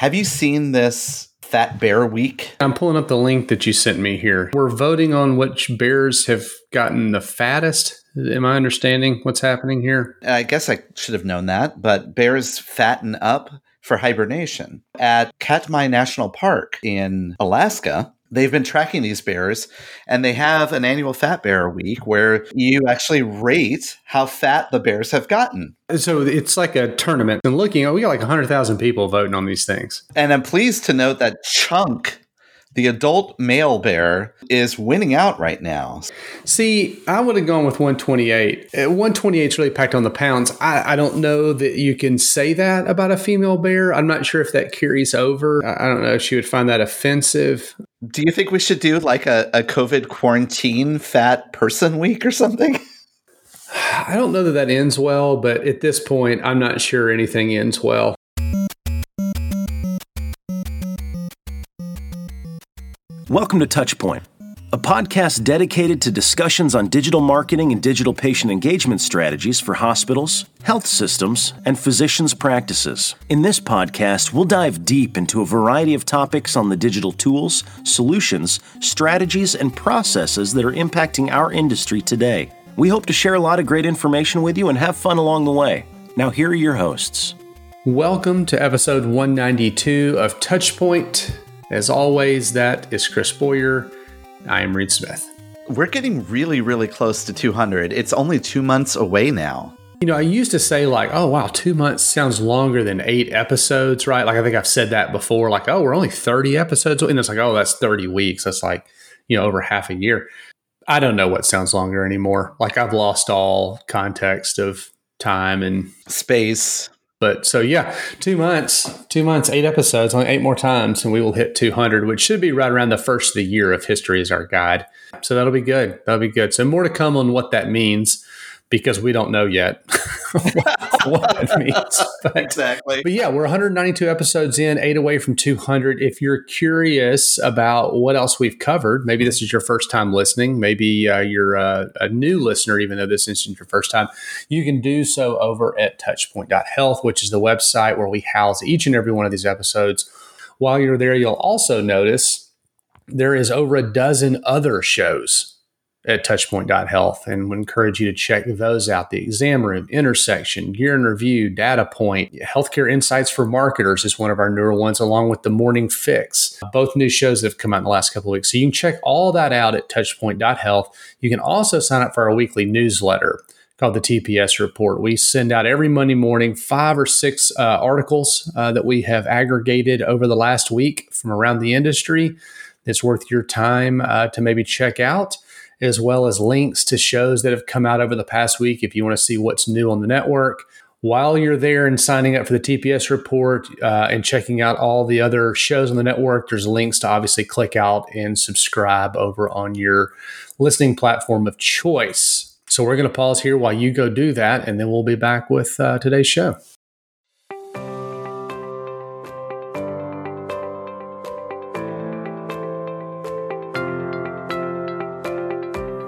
Have you seen this Fat Bear Week? I'm pulling up the link that you sent me here. We're voting on which bears have gotten the fattest. Am I understanding what's happening here? I guess I should have known that, but bears fatten up for hibernation. At Katmai National Park in Alaska, they've been tracking these bears and they have an annual fat bear week where you actually rate how fat the bears have gotten so it's like a tournament and looking oh, we got like 100000 people voting on these things and i'm pleased to note that chunk the adult male bear is winning out right now. See, I would have gone with 128. Uh, 128 is really packed on the pounds. I, I, don't know that you can say that about a female bear. I'm not sure if that carries over. I, I don't know if she would find that offensive. Do you think we should do like a, a COVID quarantine fat person week or something? I don't know that that ends well, but at this point, I'm not sure anything ends well. Welcome to Touchpoint, a podcast dedicated to discussions on digital marketing and digital patient engagement strategies for hospitals, health systems, and physicians' practices. In this podcast, we'll dive deep into a variety of topics on the digital tools, solutions, strategies, and processes that are impacting our industry today. We hope to share a lot of great information with you and have fun along the way. Now, here are your hosts. Welcome to episode 192 of Touchpoint. As always, that is Chris Boyer. I am Reed Smith. We're getting really, really close to 200. It's only two months away now. You know, I used to say, like, oh, wow, two months sounds longer than eight episodes, right? Like, I think I've said that before, like, oh, we're only 30 episodes. And it's like, oh, that's 30 weeks. That's like, you know, over half a year. I don't know what sounds longer anymore. Like, I've lost all context of time and space. But so yeah, two months, two months, eight episodes, only eight more times, and we will hit 200, which should be right around the first of the year of history as our guide. So that'll be good. That'll be good. So more to come on what that means because we don't know yet what it means. But, exactly. But yeah, we're 192 episodes in, eight away from 200. If you're curious about what else we've covered, maybe this is your first time listening, maybe uh, you're a, a, new listener, even though this isn't your first time, you can do so over at touchpoint.health, which is the website where we house each and every one of these episodes. While you're there, you'll also notice there is over a dozen other shows at touchpoint.health and would encourage you to check those out. The exam room, intersection, gear and review, data point, healthcare insights for marketers is one of our newer ones, along with the morning fix. Both new shows that have come out in the last couple of weeks. So you can check all that out at touchpoint.health. You can also sign up for our weekly newsletter called the TPS Report. We send out every Monday morning five or six uh, articles uh, that we have aggregated over the last week from around the industry. It's worth your time uh, to maybe check out as well as links to shows that have come out over the past week if you want to see what's new on the network. While you're there and signing up for the TPS report uh, and checking out all the other shows on the network, there's links to obviously click out and subscribe over on your listening platform of choice. So we're going to pause here while you go do that, and then we'll be back with uh, today's show.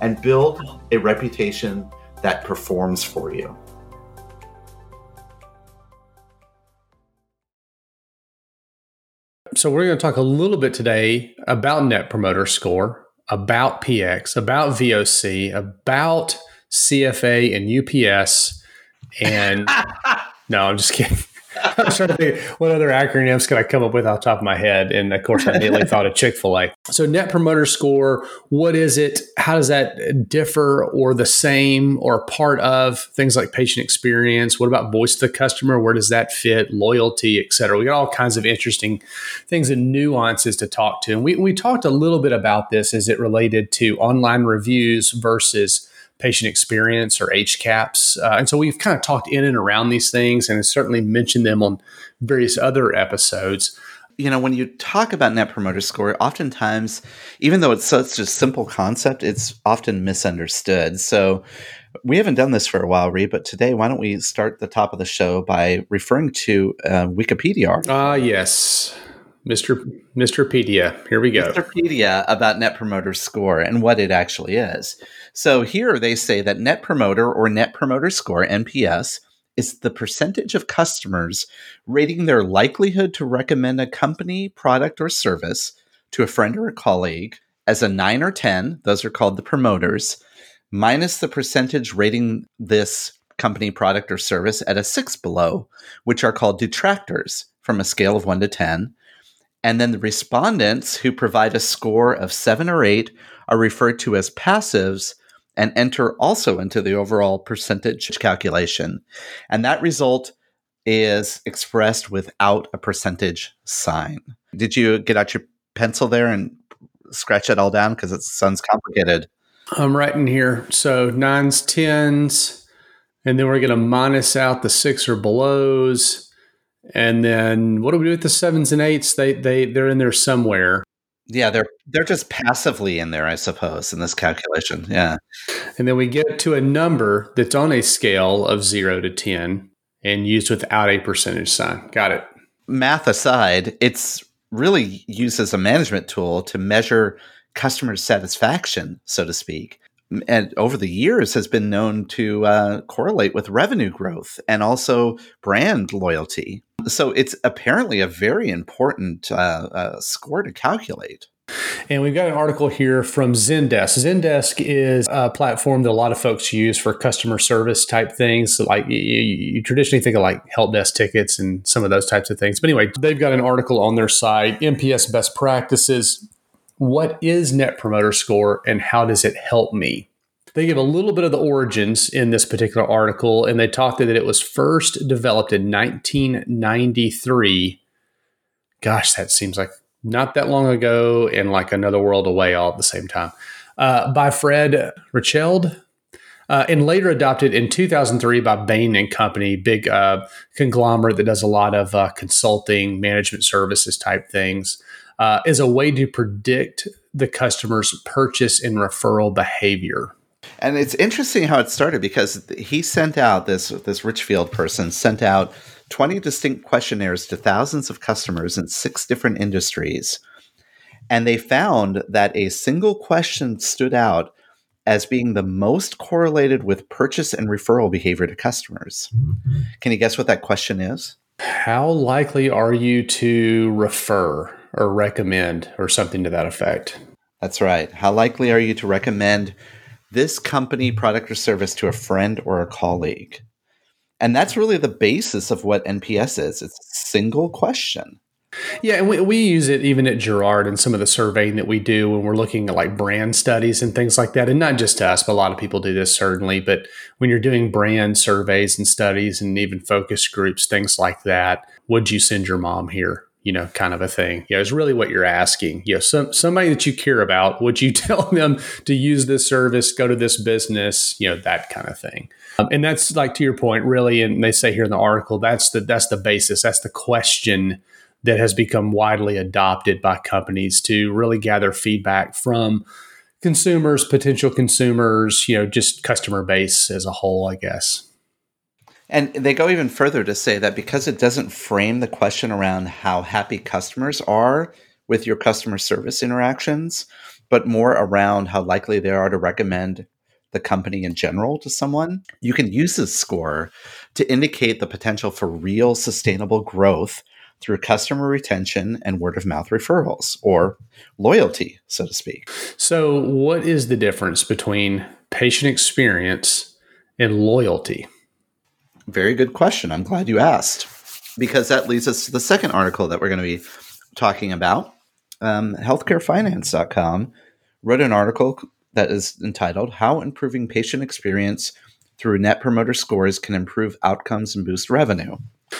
and build a reputation that performs for you. So, we're going to talk a little bit today about Net Promoter Score, about PX, about VOC, about CFA and UPS. And no, I'm just kidding. I was trying to think what other acronyms could I come up with off the top of my head, and of course, I immediately thought of Chick Fil A. So, Net Promoter Score, what is it? How does that differ, or the same, or part of things like patient experience? What about voice of the customer? Where does that fit? Loyalty, et cetera. We got all kinds of interesting things and nuances to talk to, and we we talked a little bit about this as it related to online reviews versus patient experience or HCAHPS. Uh, and so we've kind of talked in and around these things and certainly mentioned them on various other episodes. You know, when you talk about Net Promoter Score, oftentimes, even though it's such a simple concept, it's often misunderstood. So we haven't done this for a while, Reed, but today, why don't we start the top of the show by referring to uh, Wikipedia Ah, uh, yes. Mr. Pedia. Here we go. Mr. Pedia about Net Promoter Score and what it actually is. So here they say that Net Promoter or Net Promoter Score, NPS, is the percentage of customers rating their likelihood to recommend a company, product, or service to a friend or a colleague as a 9 or 10, those are called the promoters, minus the percentage rating this company, product, or service at a 6 below, which are called detractors from a scale of 1 to 10. And then the respondents who provide a score of 7 or 8 are referred to as passives and enter also into the overall percentage calculation. And that result is expressed without a percentage sign. Did you get out your pencil there and scratch it all down? Because it sounds complicated. I'm writing here. So nines, tens, and then we're going to minus out the six or belows. And then what do we do with the sevens and eights? They they they're in there somewhere. Yeah, they're they're just passively in there, I suppose, in this calculation. Yeah. And then we get to a number that's on a scale of 0 to 10 and used without a percentage sign. Got it. Math aside, it's really used as a management tool to measure customer satisfaction, so to speak. And over the years has been known to uh, correlate with revenue growth and also brand loyalty. So it's apparently a very important uh, uh, score to calculate. And we've got an article here from Zendesk. Zendesk is a platform that a lot of folks use for customer service type things. So like you, you, traditionally think of like help desk tickets and some of those types of things. But anyway, they've got an article on their site, NPS best practices. What is Net Promoter Score and how does it help me? They give a little bit of the origins in this particular article, and they talked that it was first developed in 1993. Gosh, that seems like not that long ago and like another world away all at the same time. Uh, by Fred Reichheld, uh, and later adopted in 2003 by Bain and Company, big uh, conglomerate that does a lot of uh, consulting, management services type things, uh, is a way to predict the customer's purchase and referral behavior. And it's interesting how it started because he sent out this this Reichheld person sent out 20 distinct questionnaires to thousands of customers in six different industries. And they found that a single question stood out as being the most correlated with purchase and referral behavior to customers. Can you guess what that question is? How likely are you to refer or recommend or something to that effect? That's right. How likely are you to recommend this company, product, or service to a friend or a colleague? And that's really the basis of what NPS is. It's a single question. Yeah, and we, we use it even at Gerard and some of the surveying that we do when we're looking at like brand studies and things like that. And not just us, but a lot of people do this certainly. But when you're doing brand surveys and studies and even focus groups, things like that, would you send your mom here? You know, kind of a thing. You know, it's really what you're asking. You know, some somebody that you care about, would you tell them to use this service, go to this business, you know, that kind of thing. Um, and that's like to your point, really. And they say here in the article, that's the that's the basis, that's the question that has become widely adopted by companies to really gather feedback from consumers, potential consumers, you know, just customer base as a whole, I guess. And they go even further to say that because it doesn't frame the question around how happy customers are with your customer service interactions, but more around how likely they are to recommend the company in general to someone, you can use this score to indicate the potential for real sustainable growth through customer retention and word of mouth referrals or loyalty, so to speak. So, what is the difference between patient experience and loyalty? Very good question. I'm glad you asked. because that leads us to the second article that we're going to be talking about. Um, healthcarefinance.com wrote an article that is entitled How Improving Patient Experience Through Net Promoter Scores Can Improve Outcomes and Boost Revenue.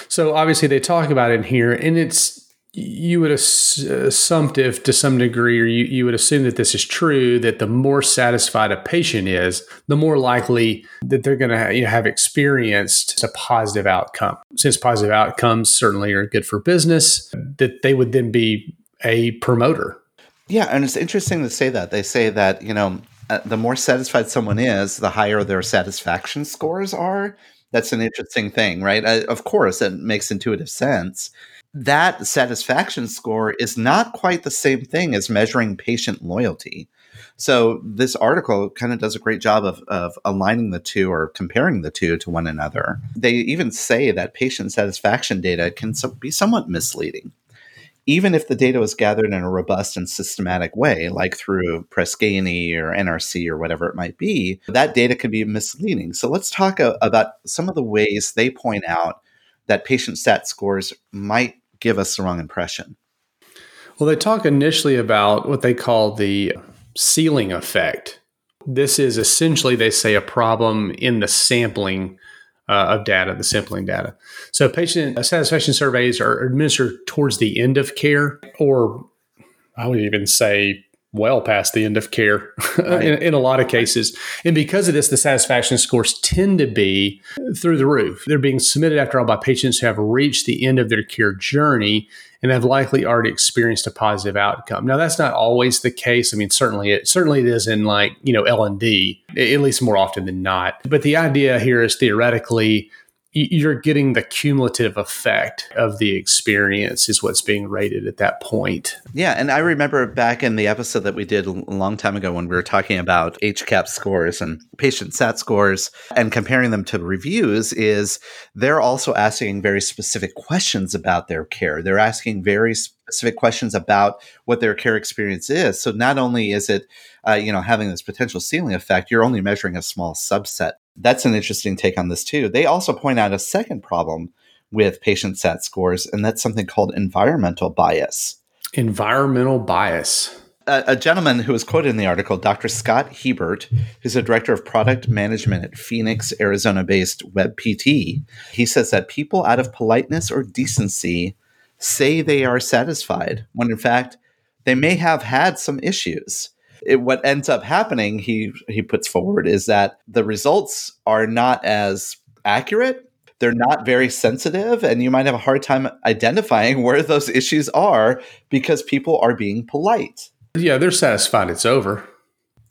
So obviously they talk about it here, and it's you would assumptive to some degree, or you, you would assume that this is true, that the more satisfied a patient is, the more likely that they're going to you know, have experienced a positive outcome. Since positive outcomes certainly are good for business, that they would then be a promoter. Yeah, and it's interesting to say that. They say that, you know, uh, the more satisfied someone is, the higher their satisfaction scores are. That's an interesting thing, right? Uh, of course, it makes intuitive sense that satisfaction score is not quite the same thing as measuring patient loyalty. So this article kind of does a great job of, of aligning the two or comparing the two to one another. They even say that patient satisfaction data can so, be somewhat misleading. Even if the data was gathered in a robust and systematic way, like through Press Ganey or NRC or whatever it might be, that data can be misleading. So let's talk a, about some of the ways they point out that patient sat scores might give us the wrong impression. Well, they talk initially about what they call the ceiling effect. This is essentially, they say, a problem in the sampling uh, of data, the sampling data. So, patient satisfaction surveys are administered towards the end of care, or I would even say well past the end of care right. in, in, a lot of cases. And because of this, the satisfaction scores tend to be through the roof. They're being submitted, after all, by patients who have reached the end of their care journey and have likely already experienced a positive outcome. Now, that's not always the case. I mean, certainly it certainly it is in like you know L and D, at least more often than not. But the idea here is theoretically you're getting the cumulative effect of the experience is what's being rated at that point. Yeah, and I remember back in the episode that we did a long time ago when we were talking about HCAP scores and patient sat scores and comparing them to reviews is they're also asking very specific questions about their care. They're asking very specific questions about what their care experience is. So not only is it uh, you know having this potential ceiling effect, you're only measuring a small subset that's an interesting take on this too. They also point out a second problem with patient SAT scores, and that's something called environmental bias. Environmental bias. A, a gentleman who was quoted in the article, Dr. Scott Hebert, who's a director of product management at Phoenix, Arizona based WebPT, he says that people out of politeness or decency say they are satisfied when in fact they may have had some issues it, what ends up happening, he he puts forward, is that the results are not as accurate. They're not very sensitive, and you might have a hard time identifying where those issues are because people are being polite. Yeah, they're satisfied it's over.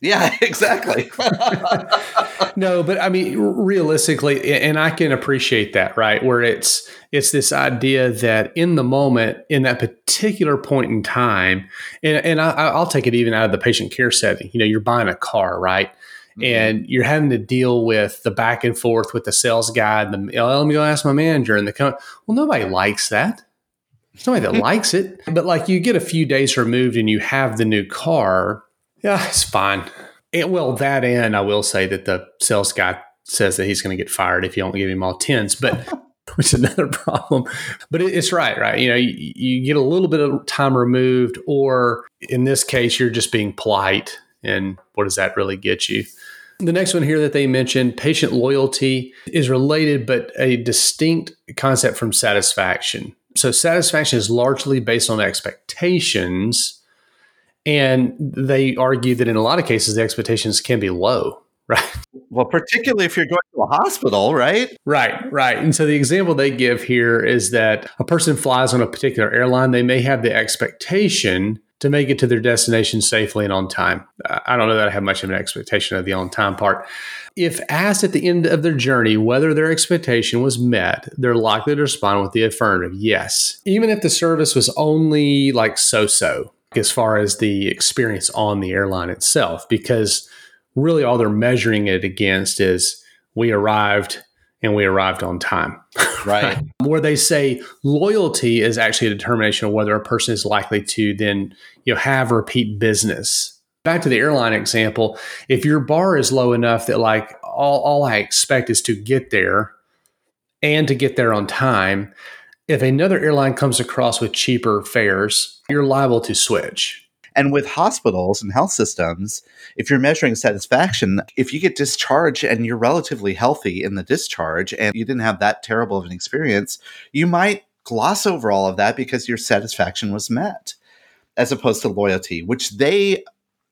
Yeah, exactly. no, but I mean, realistically, and I can appreciate that, right? Where it's it's this idea that in the moment, in that particular point in time, and, and I, will take it even out of the patient care setting. You know, you're buying a car, right? Mm-hmm. And you're having to deal with the back and forth with the sales guy. And the oh, let me go ask my manager, and the company. Well, nobody likes that. There's nobody that likes it. But like you get a few days removed and you have the new car yeah, it's fine. And, well, that and I will say that the sales guy says that he's going to get fired if you don't give him all tens, but which is another problem. But it, it's right, right? You know, you, you get a little bit of time removed, or in this case, you're just being polite. And what does that really get you? The next one here that they mentioned, patient loyalty, is related but a distinct concept from satisfaction. So, satisfaction is largely based on expectations and they argue that in a lot of cases, the expectations can be low, right? Well, particularly if you're going to a hospital, right? Right, right. And so the example they give here is that a person flies on a particular airline, they may have the expectation to make it to their destination safely and on time. I don't know that I have much of an expectation of the on time part. If asked at the end of their journey whether their expectation was met, they're likely to respond with the affirmative yes, even if the service was only like so so as far as the experience on the airline itself, because really all they're measuring it against is we arrived and we arrived on time. Right. Where they say loyalty is actually a determination of whether a person is likely to then, you know, have repeat business. Back to the airline example, if your bar is low enough that like all, all I expect is to get there and to get there on time, if another airline comes across with cheaper fares, you're liable to switch. And with hospitals and health systems, if you're measuring satisfaction, if you get discharged and you're relatively healthy in the discharge and you didn't have that terrible of an experience, you might gloss over all of that because your satisfaction was met, as opposed to loyalty, which they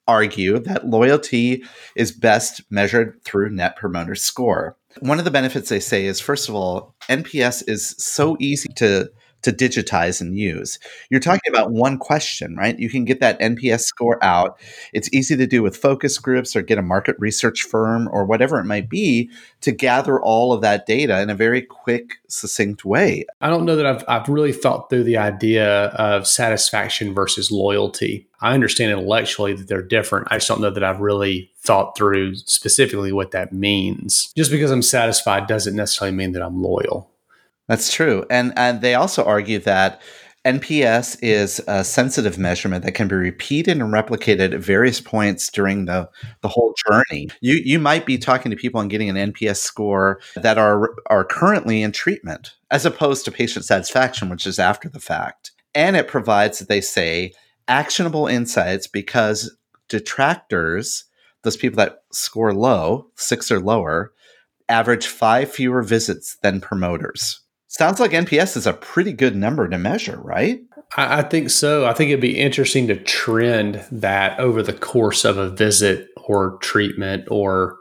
argue that loyalty is best measured through net promoter score. One of the benefits they say is first of all, NPS is so easy to to digitize and use. You're mm. talking about one question, right? You can get that NPS score out. It's easy to do with focus groups or get a market research firm or whatever it might be to gather all of that data in a very quick, succinct way. I don't know that I've, I've really thought through the idea of satisfaction versus loyalty. I understand intellectually that they're different. I just don't know that I've really thought through specifically what that means. Just because I'm satisfied doesn't necessarily mean that I'm loyal. That's true. And and they also argue that NPS is a sensitive measurement that can be repeated and replicated at various points during the, the whole journey. You you might be talking to people and getting an NPS score that are are currently in treatment, as opposed to patient satisfaction, which is after the fact. And it provides, they say, actionable insights because detractors, those people that score low, six or lower, average five fewer visits than promoters. Sounds like NPS is a pretty good number to measure, right? I, I think so. I think it'd be interesting to trend that over the course of a visit or treatment or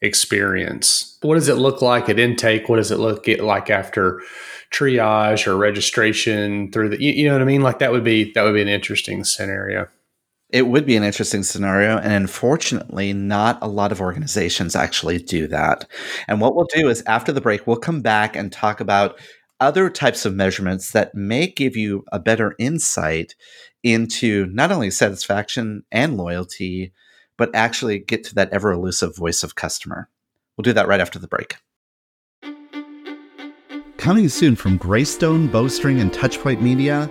experience. What does it look like at intake? What does it look like after triage or registration through the you, know what I mean? Like that would be that would be an interesting scenario. It would be an interesting scenario. And unfortunately, not a lot of organizations actually do that. And what we'll do is after the break, we'll come back and talk about other types of measurements that may give you a better insight into not only satisfaction and loyalty, but actually get to that ever elusive voice of customer. We'll do that right after the break. Coming soon from Greystone, Bowstring, and Touchpoint Media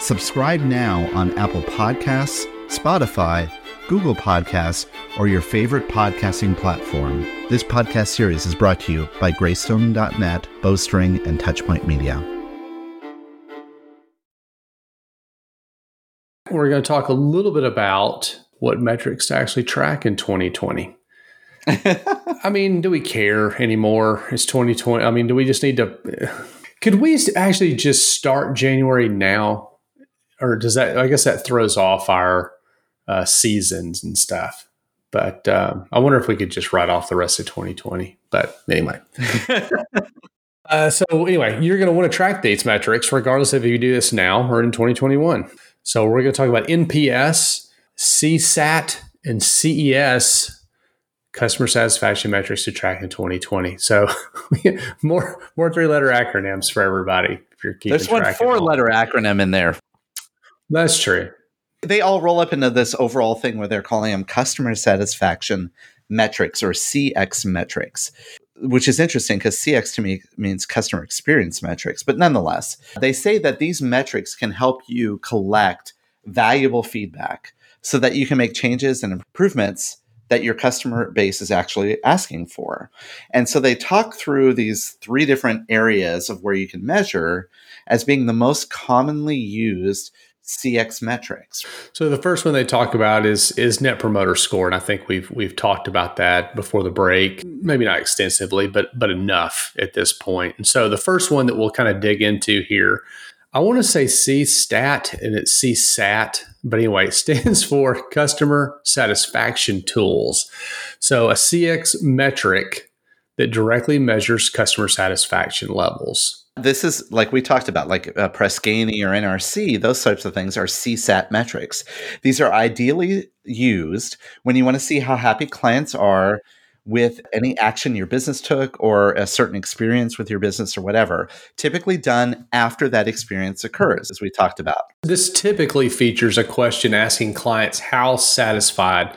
Subscribe now on Apple Podcasts, Spotify, Google Podcasts, or your favorite podcasting platform. This podcast series is brought to you by Greystone.net, Bowstring, and Touchpoint Media. We're going to talk a little bit about what metrics to actually track in 2020. I mean, do we care anymore? It's 2020. I mean, do we just need to? Could we actually just start January now or does that? I guess that throws off our uh, seasons and stuff. But um, I wonder if we could just write off the rest of 2020. But anyway. uh, so anyway, you're going to want to track these metrics regardless of if you do this now or in 2021. So we're going to talk about NPS, CSAT, and CES customer satisfaction metrics to track in 2020. So more more three letter acronyms for everybody. If you're keeping there's one four letter acronym in there. That's true. They all roll up into this overall thing where they're calling them customer satisfaction metrics or CX metrics, which is interesting because CX to me means customer experience metrics. But nonetheless, they say that these metrics can help you collect valuable feedback so that you can make changes and improvements that your customer base is actually asking for. And so they talk through these three different areas of where you can measure as being the most commonly used CX metrics. So the first one they talk about is is net promoter score, and I think we've we've talked about that before the break, maybe not extensively, but but enough at this point. And so the first one that we'll kind of dig into here, I want to say CSAT and it's CSAT, but anyway, it stands for Customer Satisfaction Tools. So a CX metric that directly measures customer satisfaction levels this is like we talked about, like uh, Press Ganey or NRC, those types of things are CSAT metrics. These are ideally used when you want to see how happy clients are with any action your business took or a certain experience with your business or whatever, typically done after that experience occurs, as we talked about. This typically features a question asking clients how satisfied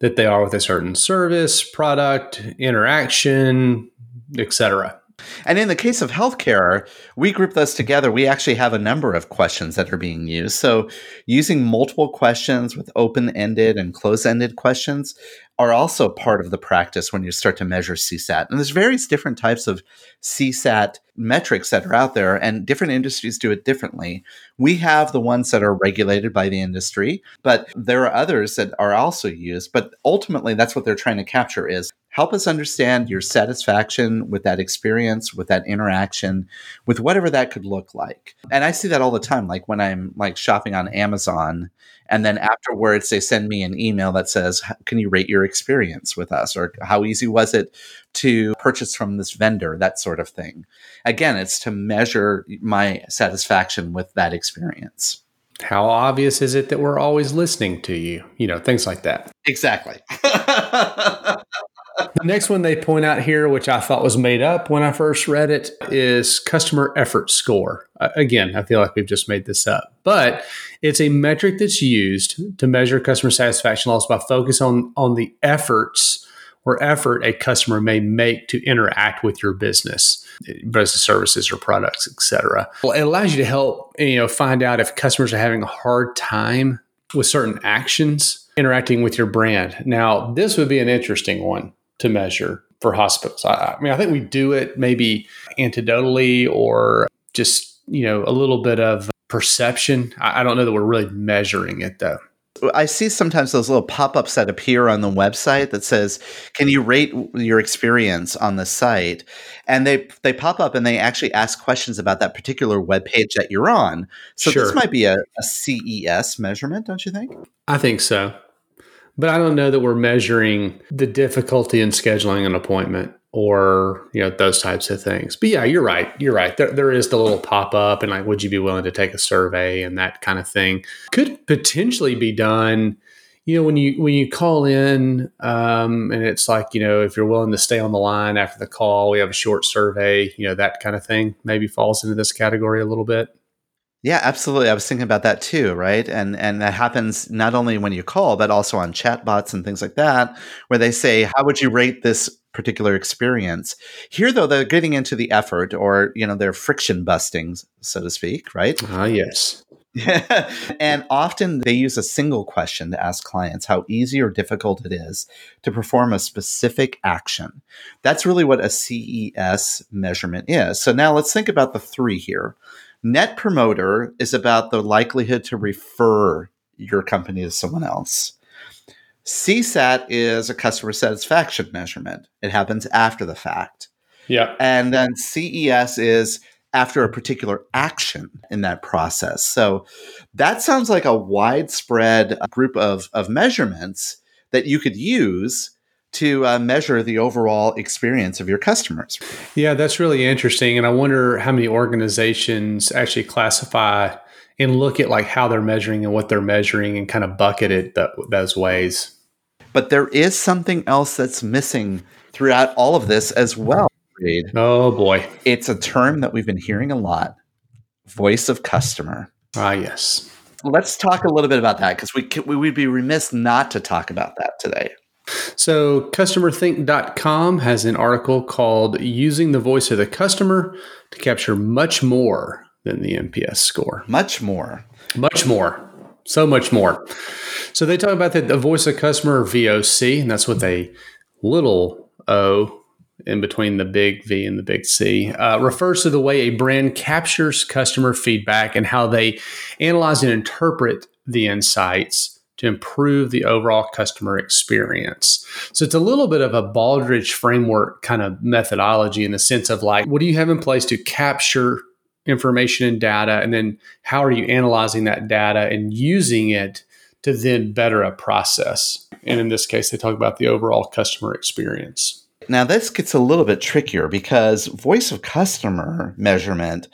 that they are with a certain service, product, interaction, etc. And in the case of healthcare, we group those together. We actually have a number of questions that are being used. So, using multiple questions with open ended and close ended questions are also part of the practice when you start to measure CSAT. And there's various different types of CSAT metrics that are out there, and different industries do it differently. We have the ones that are regulated by the industry, but there are others that are also used. But ultimately, that's what they're trying to capture is help us understand your satisfaction with that experience with that interaction with whatever that could look like. And i see that all the time like when i'm like shopping on amazon and then afterwards they send me an email that says can you rate your experience with us? or how easy was it to purchase from this vendor? that sort of thing. Again it's to measure my satisfaction with that experience. How obvious is it that we're always listening to you? You know things like that. Exactly the next one they point out here, which I thought was made up when I first read it, is customer effort score. Uh, again, I feel like we've just made this up, but it's a metric that's used to measure customer satisfaction levels by focus on on the efforts or effort a customer may make to interact with your business, business services or products, etc. Well, it allows you to help you know find out if customers are having a hard time with certain actions interacting with your brand. Now, this would be an interesting one to measure for hospitals. I, I mean, I think we do it maybe anecdotally or just, you know, a little bit of perception. I, I don't know that we're really measuring it though. I see sometimes those little pop-ups that appear on the website that says, "Can you rate your experience on the site?" And they they pop up and they actually ask questions about that particular web page that you're on. So sure. this might be a, a CES measurement, don't you think? I think so. But I don't know that we're measuring the difficulty in scheduling an appointment or you know those types of things. But yeah, you're right. You're right. There, there is the little pop up and like, would you be willing to take a survey and that kind of thing could potentially be done. You know, when you when you call in um, and it's like you know if you're willing to stay on the line after the call, we have a short survey. You know that kind of thing maybe falls into this category a little bit. Yeah, absolutely. I was thinking about that too, right? And and that happens not only when you call, but also on chatbots and things like that, where they say, "How would you rate this particular experience?" Here, though, they're getting into the effort, or you know, they're friction busting, so to speak, right? Ah, uh, yes. and often they use a single question to ask clients how easy or difficult it is to perform a specific action. That's really what a CES measurement is. So now let's think about the three here. Net promoter is about the likelihood to refer your company to someone else. CSAT is a customer satisfaction measurement. It happens after the fact. Yeah. And then CES is after a particular action in that process. So that sounds like a widespread group of, of measurements that you could use to uh, measure the overall experience of your customers. Yeah, that's really interesting. And I wonder how many organizations actually classify and look at like how they're measuring and what they're measuring and kind of bucket it th- those ways. But there is something else that's missing throughout all of this as well. Oh boy. It's a term that we've been hearing a lot voice of customer. Ah, yes. Let's talk a little bit about that because we, we would be remiss not to talk about that today. So, CustomerThink.com has an article called Using the Voice of the Customer to Capture Much More Than the NPS Score. Much more. Much more. So much more. So, they talk about the, the voice of customer VOC, and that's with a little o in between the big V and the big C, uh, refers to the way a brand captures customer feedback and how they analyze and interpret the insights to improve the overall customer experience. So it's a little bit of a Baldrige framework kind of methodology in the sense of like, what do you have in place to capture information and data? And then how are you analyzing that data and using it to then better a process? And in this case, they talk about the overall customer experience. Now, this gets a little bit trickier because voice of customer measurement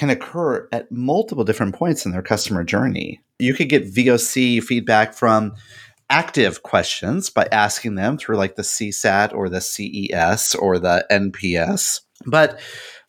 can occur at multiple different points in their customer journey. You could get VOC feedback from active questions by asking them through like the CSAT or the CES or the NPS. But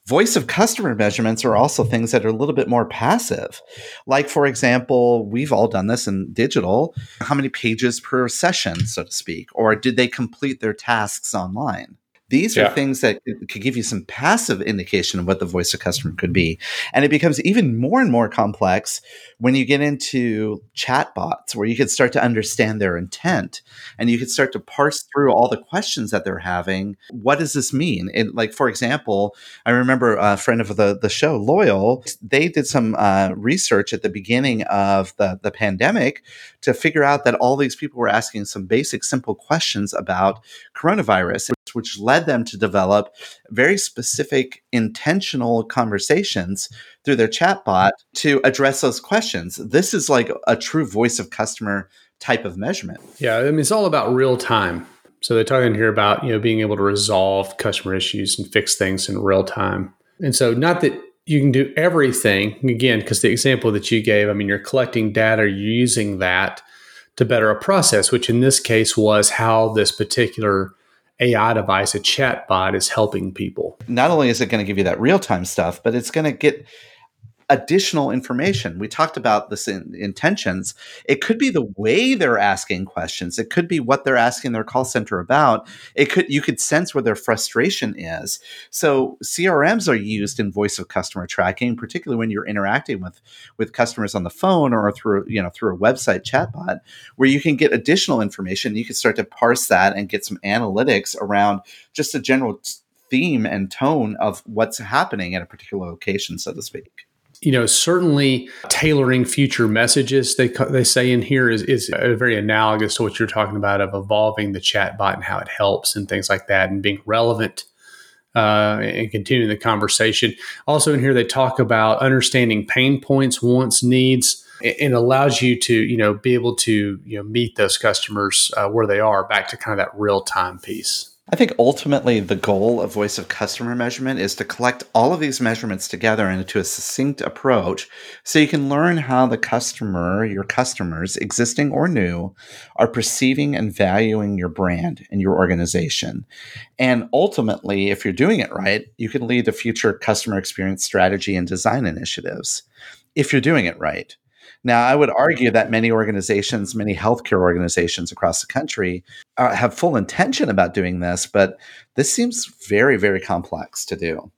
voice of customer measurements are also things that are a little bit more passive. Like, for example, we've all done this in digital how many pages per session, so to speak, or did they complete their tasks online? These are yeah. things that could give you some passive indication of what the voice of customer could be. And it becomes even more and more complex when you get into chatbots where you could start to understand their intent and you could start to parse through all the questions that they're having. What does this mean? It, like, for example, I remember a friend of the, the show, Loyal, they did some uh, research at the beginning of the, the pandemic to figure out that all these people were asking some basic, simple questions about coronavirus, which led them to develop very specific, intentional conversations through their chatbot to address those questions. This is like a true voice of customer type of measurement. Yeah, I mean, it's all about real time. So they're talking here about you know being able to resolve customer issues and fix things in real time. And so, not that you can do everything again because the example that you gave i mean you're collecting data you're using that to better a process which in this case was how this particular ai device a chat bot is helping people. Not only is it going to give you that real-time stuff but it's going to get additional information. We talked about this in intentions. It could be the way they're asking questions. It could be what they're asking their call center about. It could you could sense where their frustration is. So CRMs are used in voice of customer tracking, particularly when you're interacting with with customers on the phone or through you know through a website chatbot, where you can get additional information. You can start to parse that and get some analytics around just a general theme and tone of what's happening at a particular location, so to speak you know, certainly tailoring future messages they they say in here is is very analogous to what you're talking about of evolving the chatbot and how it helps and things like that and being relevant uh, and continuing the conversation. Also in here they talk about understanding pain points, wants, needs, and allows you to you know be able to you know meet those customers uh, where they are. Back to kind of that real time piece. I think ultimately the goal of voice of customer measurement is to collect all of these measurements together into a succinct approach so you can learn how the customer, your customers, existing or new, are perceiving and valuing your brand and your organization. And ultimately, if you're doing it right, you can lead the future customer experience strategy and design initiatives if you're doing it right. Now, I would argue that many organizations, many healthcare organizations across the country uh, have full intention about doing this, but this seems very, very complex to do.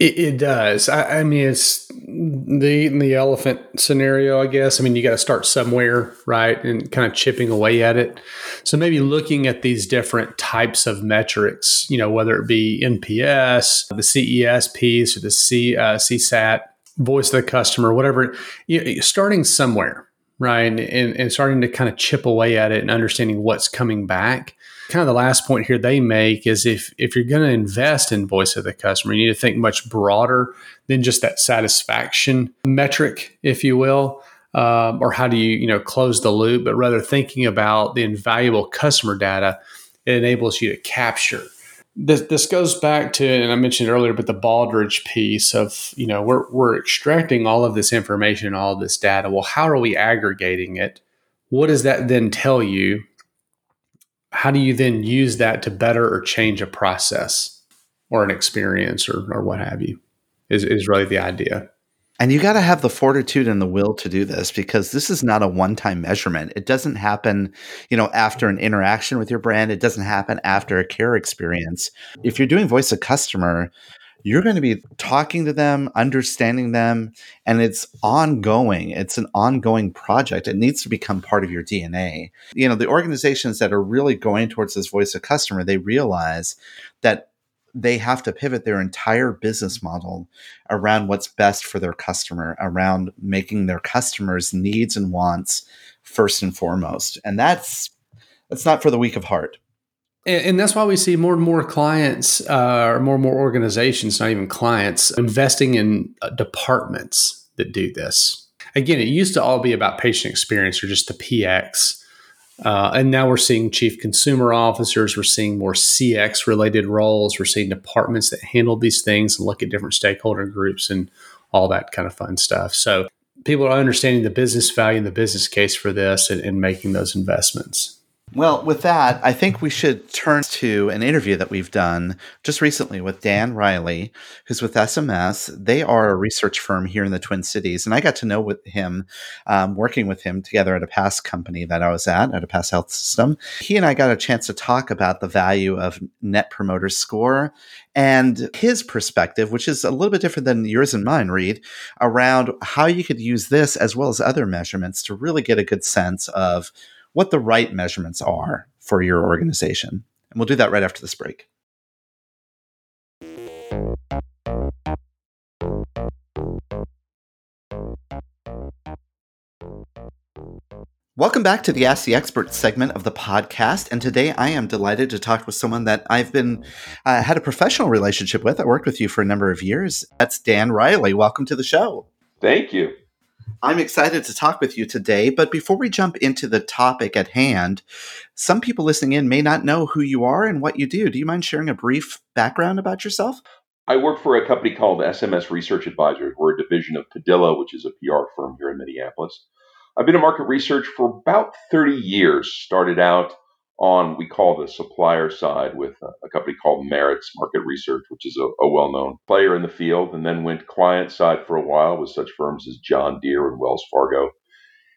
It, it does. I, I, mean, it's the the elephant scenario, I guess. I mean, you got to start somewhere, right, and kind of chipping away at it. So maybe looking at these different types of metrics, you know, whether it be NPS, the CES piece, or the C uh, CSAT, voice of the customer, whatever, you, starting somewhere, right? And, and starting to kind of chip away at it and understanding what's coming back. Kind of the last point here they make is if if you're going to invest in voice of the customer, you need to think much broader than just that satisfaction metric, if you will. Um, or how do you you know close the loop but rather thinking about the invaluable customer data it enables you to capture this, this goes back to, and I mentioned earlier, but the Baldrige piece of, you know, we're, we're extracting all of this information, all this data. Well, how are we aggregating it? What does that then tell you? How do you then use that to better or change a process or an experience or, or what have you? Is, is really the idea. And you got to have the fortitude and the will to do this because this is not a one time measurement. It doesn't happen, you know, after an interaction with your brand. It doesn't happen after a care experience. If you're doing voice of customer, you're going to be talking to them, understanding them, and it's ongoing. It's an ongoing project. It needs to become part of your DNA. You know, the organizations that are really going towards this voice of customer, they realize that they have to pivot their entire business model around what's best for their customer, around making their customers' needs and wants first and foremost. And that's that's not for the weak of heart. And, and that's why we see more and more clients, uh, or more and more organizations, not even clients, investing in uh, departments that do this. Again, it used to all be about patient experience or just the PX uh, and now we're seeing chief consumer officers. We're seeing more CX related roles. We're seeing departments that handle these things and look at different stakeholder groups and all that kind of fun stuff. So people are understanding the business value and the business case for this and, and making those investments. Well, with that, I think we should turn to an interview that we've done just recently with Dan Reilly, who's with SMS. They are a research firm here in the Twin Cities, and I got to know with him, um, working with him together at a past company that I was at, at a past health system. He and I got a chance to talk about the value of Net Promoter Score and his perspective, which is a little bit different than yours and mine, Reed, around how you could use this as well as other measurements to really get a good sense of what the right measurements are for your organization. And we'll do that right after this break. Welcome back to the Ask the Expert segment of the podcast. And today I am delighted to talk with someone that I've been uh, had a professional relationship with. I worked with you for a number of years. That's Dan Reilly. Welcome to the show. Thank you. I'm excited to talk with you today. But before we jump into the topic at hand, some people listening in may not know who you are and what you do. Do you mind sharing a brief background about yourself? I work for a company called SMS Research Advisors. We're a division of Padilla, which is a PR firm here in Minneapolis. I've been in market research for about 30 years. Started out on we call the supplier side with a, a company called Maritz Market Research, which is a, a well-known player in the field, and then went client side for a while with such firms as John Deere and Wells Fargo.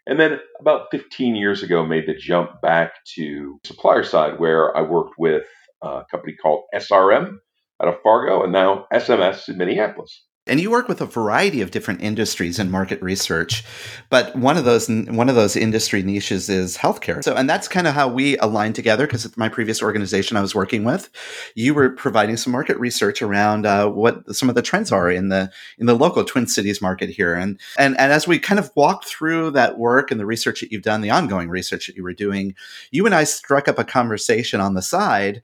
And then about 15 years ago, made the jump back to supplier side, where I worked with a company called SRM out of Fargo, and now SMS in Minneapolis. And you work with a variety of different industries in market research, but one of those one of those industry niches is healthcare. So, and that's kind of how we aligned together. Because at my previous organization I was working with, you were providing some market research around uh, what some of the trends are in the in the local Twin Cities market here. And and and as we kind of walked through that work and the research that you've done, the ongoing research that you were doing, you and I struck up a conversation on the side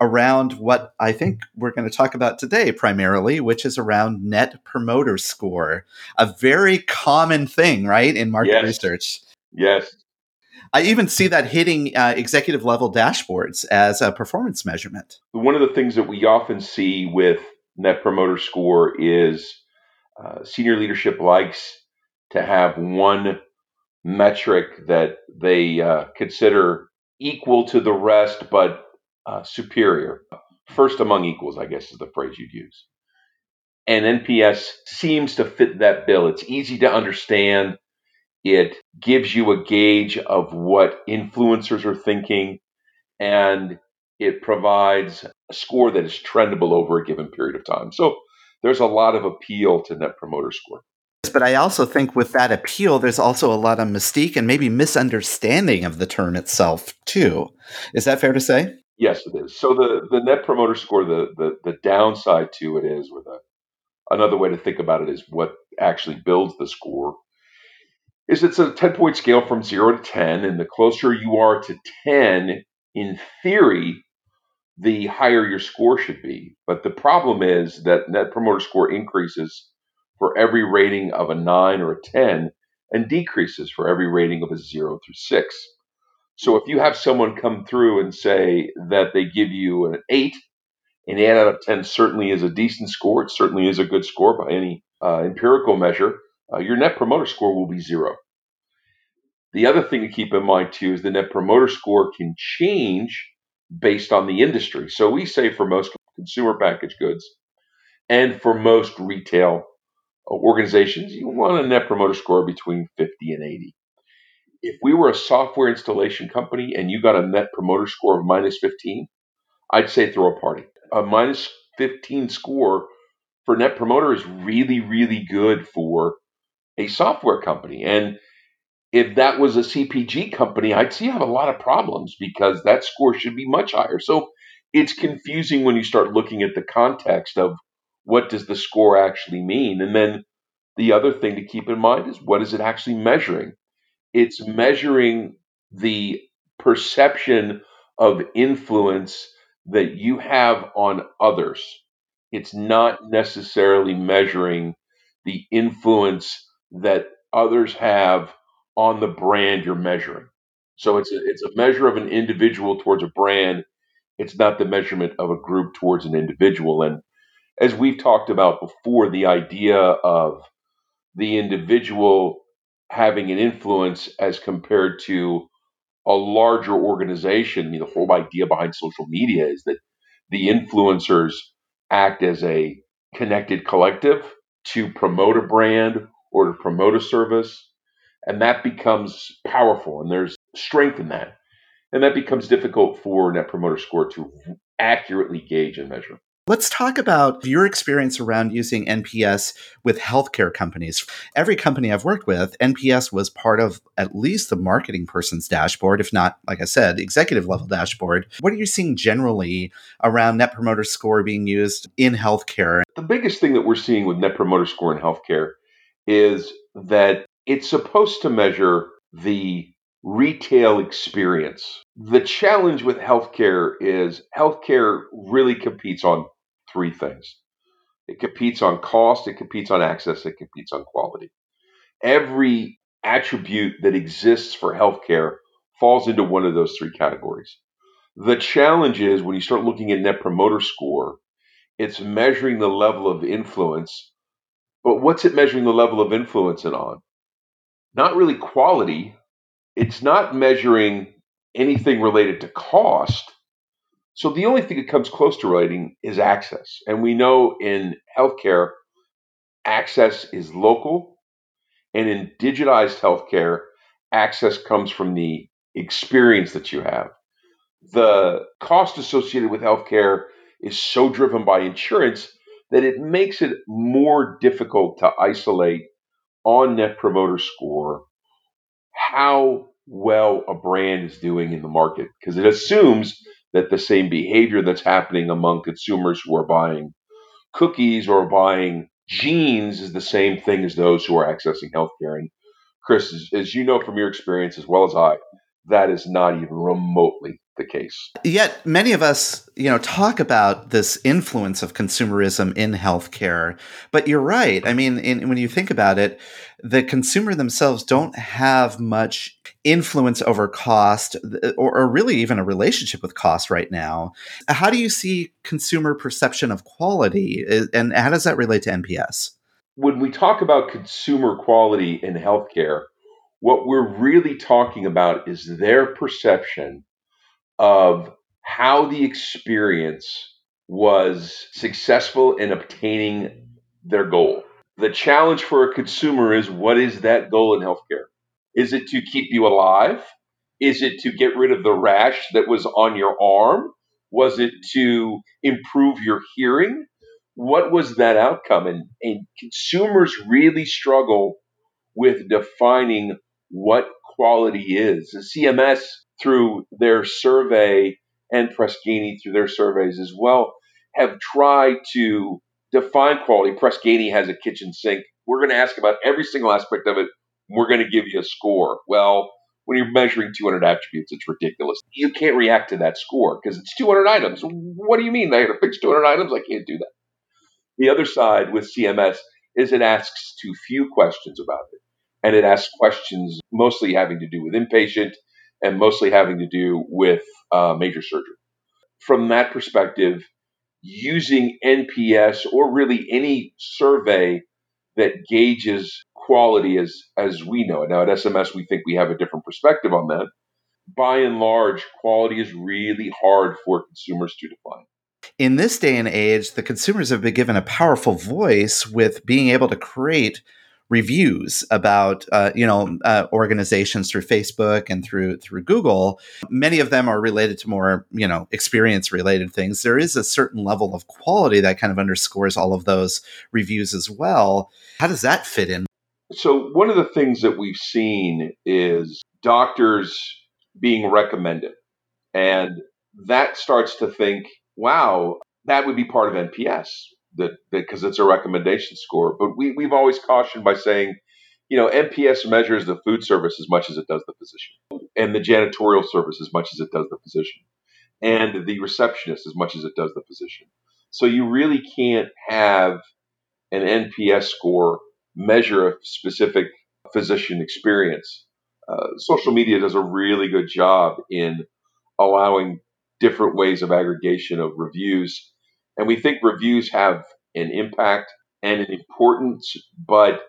around what I think we're going to talk about today primarily, which is around net promoter score, a very common thing, right, in market yes. research. Yes. I even see that hitting uh, executive level dashboards as a performance measurement. One of the things that we often see with net promoter score is uh, senior leadership likes to have one metric that they uh, consider equal to the rest, but uh, superior, first among equals, I guess is the phrase you'd use. And NPS seems to fit that bill. It's easy to understand. It gives you a gauge of what influencers are thinking, and it provides a score that is trendable over a given period of time. So there's a lot of appeal to Net Promoter Score. But I also think with that appeal, there's also a lot of mystique and maybe misunderstanding of the term itself, too. Is that fair to say? Yes, it is. So the the net promoter score, the the, the downside to it is, or the another way to think about it is what actually builds the score. Is it's a ten point scale from zero to ten, and the closer you are to ten, in theory, the higher your score should be. But the problem is that net promoter score increases for every rating of a nine or a ten, and decreases for every rating of a zero through six. So if you have someone come through and say that they give you an eight, an eight out of 10 certainly is a decent score. It certainly is a good score by any uh, empirical measure. Uh, your net promoter score will be zero. The other thing to keep in mind too is the net promoter score can change based on the industry. So we say for most consumer packaged goods and for most retail uh, organizations, you want a net promoter score between 50 and 80 if we were a software installation company and you got a net promoter score of minus 15, I'd say throw a party. A minus 15 score for net promoter is really, really good for a software company. And if that was a CPG company, I'd see have a lot of problems because that score should be much higher. So it's confusing when you start looking at the context of what does the score actually mean? And then the other thing to keep in mind is what is it actually measuring? It's measuring the perception of influence that you have on others. It's not necessarily measuring the influence that others have on the brand you're measuring. So it's a, it's a measure of an individual towards a brand. It's not the measurement of a group towards an individual. And as we've talked about before, the idea of the individual having an influence as compared to a larger organization. I mean, the whole idea behind social media is that the influencers act as a connected collective to promote a brand or to promote a service. And that becomes powerful, and there's strength in that. And that becomes difficult for Net Promoter Score to accurately gauge and measure. Let's talk about your experience around using NPS with healthcare companies. Every company I've worked with, NPS was part of at least the marketing person's dashboard, if not, like I said, executive level dashboard. What are you seeing generally around Net Promoter Score being used in healthcare? The biggest thing that we're seeing with Net Promoter Score in healthcare is that it's supposed to measure the retail experience. The challenge with healthcare is healthcare really competes on three things it competes on cost, it competes on access, it competes on quality. Every attribute that exists for healthcare falls into one of those three categories. The challenge is when you start looking at net promoter score, it's measuring the level of influence. But what's it measuring the level of influence in on? Not really quality. It's not measuring anything related to cost. So the only thing that comes close to writing is access. And we know in healthcare, access is local. And in digitized healthcare, access comes from the experience that you have. The cost associated with healthcare is so driven by insurance that it makes it more difficult to isolate on net promoter score how well a brand is doing in the market because it assumes that the same behavior that's happening among consumers who are buying cookies or buying jeans is the same thing as those who are accessing healthcare. And Chris, as, as you know from your experience as well as I, that is not even remotely the case. Yet many of us, you know, talk about this influence of consumerism in healthcare. But you're right. I mean, in, when you think about it, the consumer themselves don't have much influence over cost uh, or, or really even a relationship with cost right now. How do you see consumer perception of quality and how does that relate to NPS? When we talk about consumer quality in healthcare, what we're really talking about is their perception of how the experience was successful in obtaining their goal. The challenge for a consumer is what is that goal in healthcare? Is it to keep you alive? Is it to get rid of the rash that was on your arm? Was it to improve your hearing? What was that outcome? And, and consumers really struggle with defining what quality is. CMS through their survey and Press Ganey through their surveys as well have tried to define quality. Press Ganey has a kitchen sink. We're going to ask about every single aspect of it. We're going to give you a score. Well, when you're measuring 200 attributes, it's ridiculous. You can't react to that score because it's 200 items. What do you mean? I got to fix 200 items? I can't do that. The other side with CMS is it asks too few questions about it. And it asks questions mostly having to do with inpatient and mostly having to do with uh, major surgery. From that perspective, using NPS or really any survey that gauges quality as as we know it. Now at SMS we think we have a different perspective on that. By and large, quality is really hard for consumers to define. In this day and age, the consumers have been given a powerful voice with being able to create reviews about uh, you know uh, organizations through Facebook and through through Google. Many of them are related to more you know experience related things. There is a certain level of quality that kind of underscores all of those reviews as well. How does that fit in? So one of the things that we've seen is doctors being recommended, and that starts to think, wow, that would be part of NPS that because it's a recommendation score. But we, we've always cautioned by saying, you know, NPS measures the food service as much as it does the physician, and the janitorial service as much as it does the physician, and the receptionist as much as it does the physician. So you really can't have an NPS score measure a specific physician experience. Uh, social media does a really good job in allowing different ways of aggregation of reviews and we think reviews have an impact and an importance, but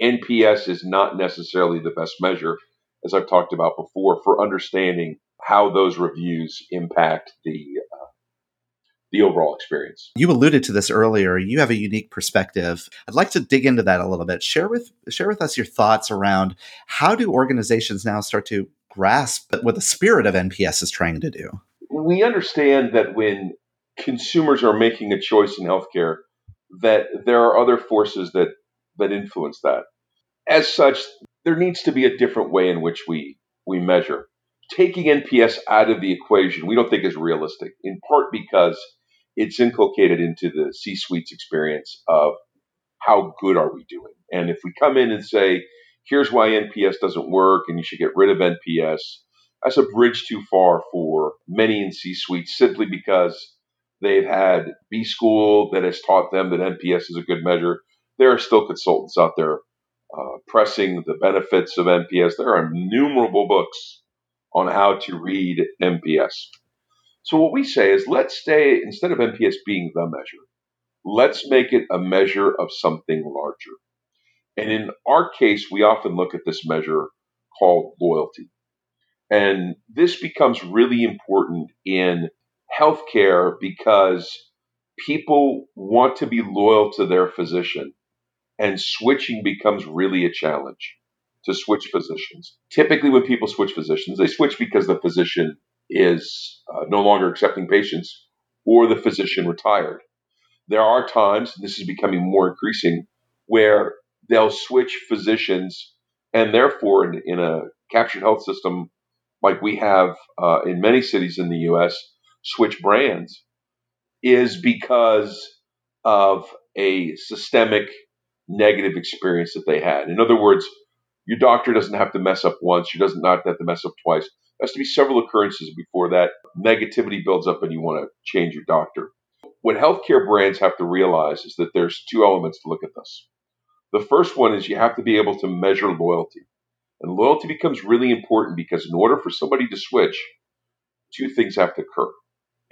NPS is not necessarily the best measure, as I've talked about before, for understanding how those reviews impact the uh, the overall experience. You alluded to this earlier. You have a unique perspective. I'd like to dig into that a little bit. Share with share with us your thoughts around how do organizations now start to grasp what the spirit of NPS is trying to do. We understand that when consumers are making a choice in healthcare, that there are other forces that that influence that. As such, there needs to be a different way in which we we measure. Taking NPS out of the equation, we don't think is realistic. In part because it's inculcated into the C-suite's experience of how good are we doing. And if we come in and say, here's why NPS doesn't work and you should get rid of NPS, that's a bridge too far for many in C-suite simply because they've had B school that has taught them that NPS is a good measure. There are still consultants out there uh, pressing the benefits of NPS. There are innumerable books on how to read NPS. So what we say is let's stay, instead of NPS being the measure, let's make it a measure of something larger. And in our case, we often look at this measure called loyalty. And this becomes really important in healthcare because people want to be loyal to their physician, and switching becomes really a challenge to switch physicians. Typically, when people switch physicians, they switch because the physician is uh, no longer accepting patients or the physician retired. There are times, and this is becoming more increasing, where they'll switch physicians and therefore in, in a captured health system like we have uh, in many cities in the US, switch brands is because of a systemic negative experience that they had. In other words, your doctor doesn't have to mess up once, she doesn't not have to mess up twice There has to be several occurrences before that negativity builds up and you want to change your doctor. What healthcare brands have to realize is that there's two elements to look at this. The first one is you have to be able to measure loyalty. And loyalty becomes really important because in order for somebody to switch, two things have to occur.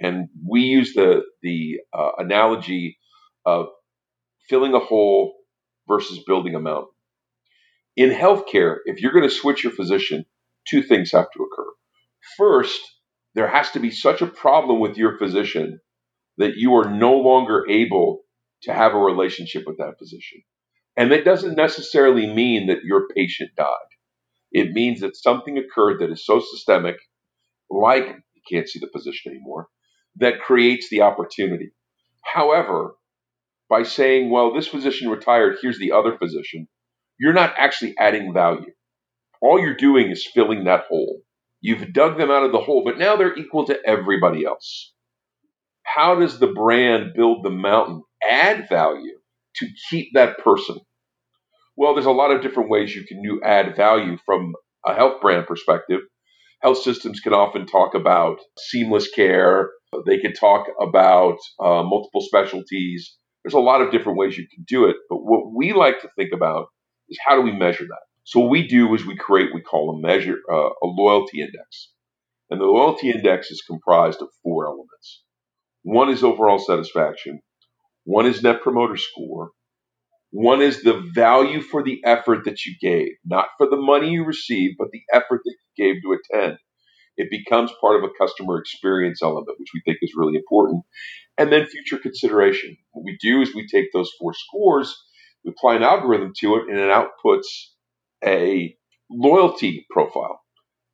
And we use the, the uh, analogy of filling a hole versus building a mountain. In healthcare, if you're going to switch your physician, two things have to occur. First, there has to be such a problem with your physician that you are no longer able to have a relationship with that physician. And that doesn't necessarily mean that your patient died. It means that something occurred that is so systemic, like you can't see the physician anymore, that creates the opportunity. However, by saying, well, this physician retired, here's the other physician, you're not actually adding value. All you're doing is filling that hole. You've dug them out of the hole, but now they're equal to everybody else. How does the brand build the mountain, add value to keep that person? Well, there's a lot of different ways you can add value from a health brand perspective. Health systems can often talk about seamless care. They can talk about uh, multiple specialties. There's a lot of different ways you can do it. But what we like to think about is how do we measure that? So what we do is we create we call a measure uh, a loyalty index, and the loyalty index is comprised of four elements. One is overall satisfaction. One is net promoter score. One is the value for the effort that you gave, not for the money you received, but the effort that gave to attend. It becomes part of a customer experience element, which we think is really important. And then future consideration. What we do is we take those four scores, we apply an algorithm to it, and it outputs a loyalty profile.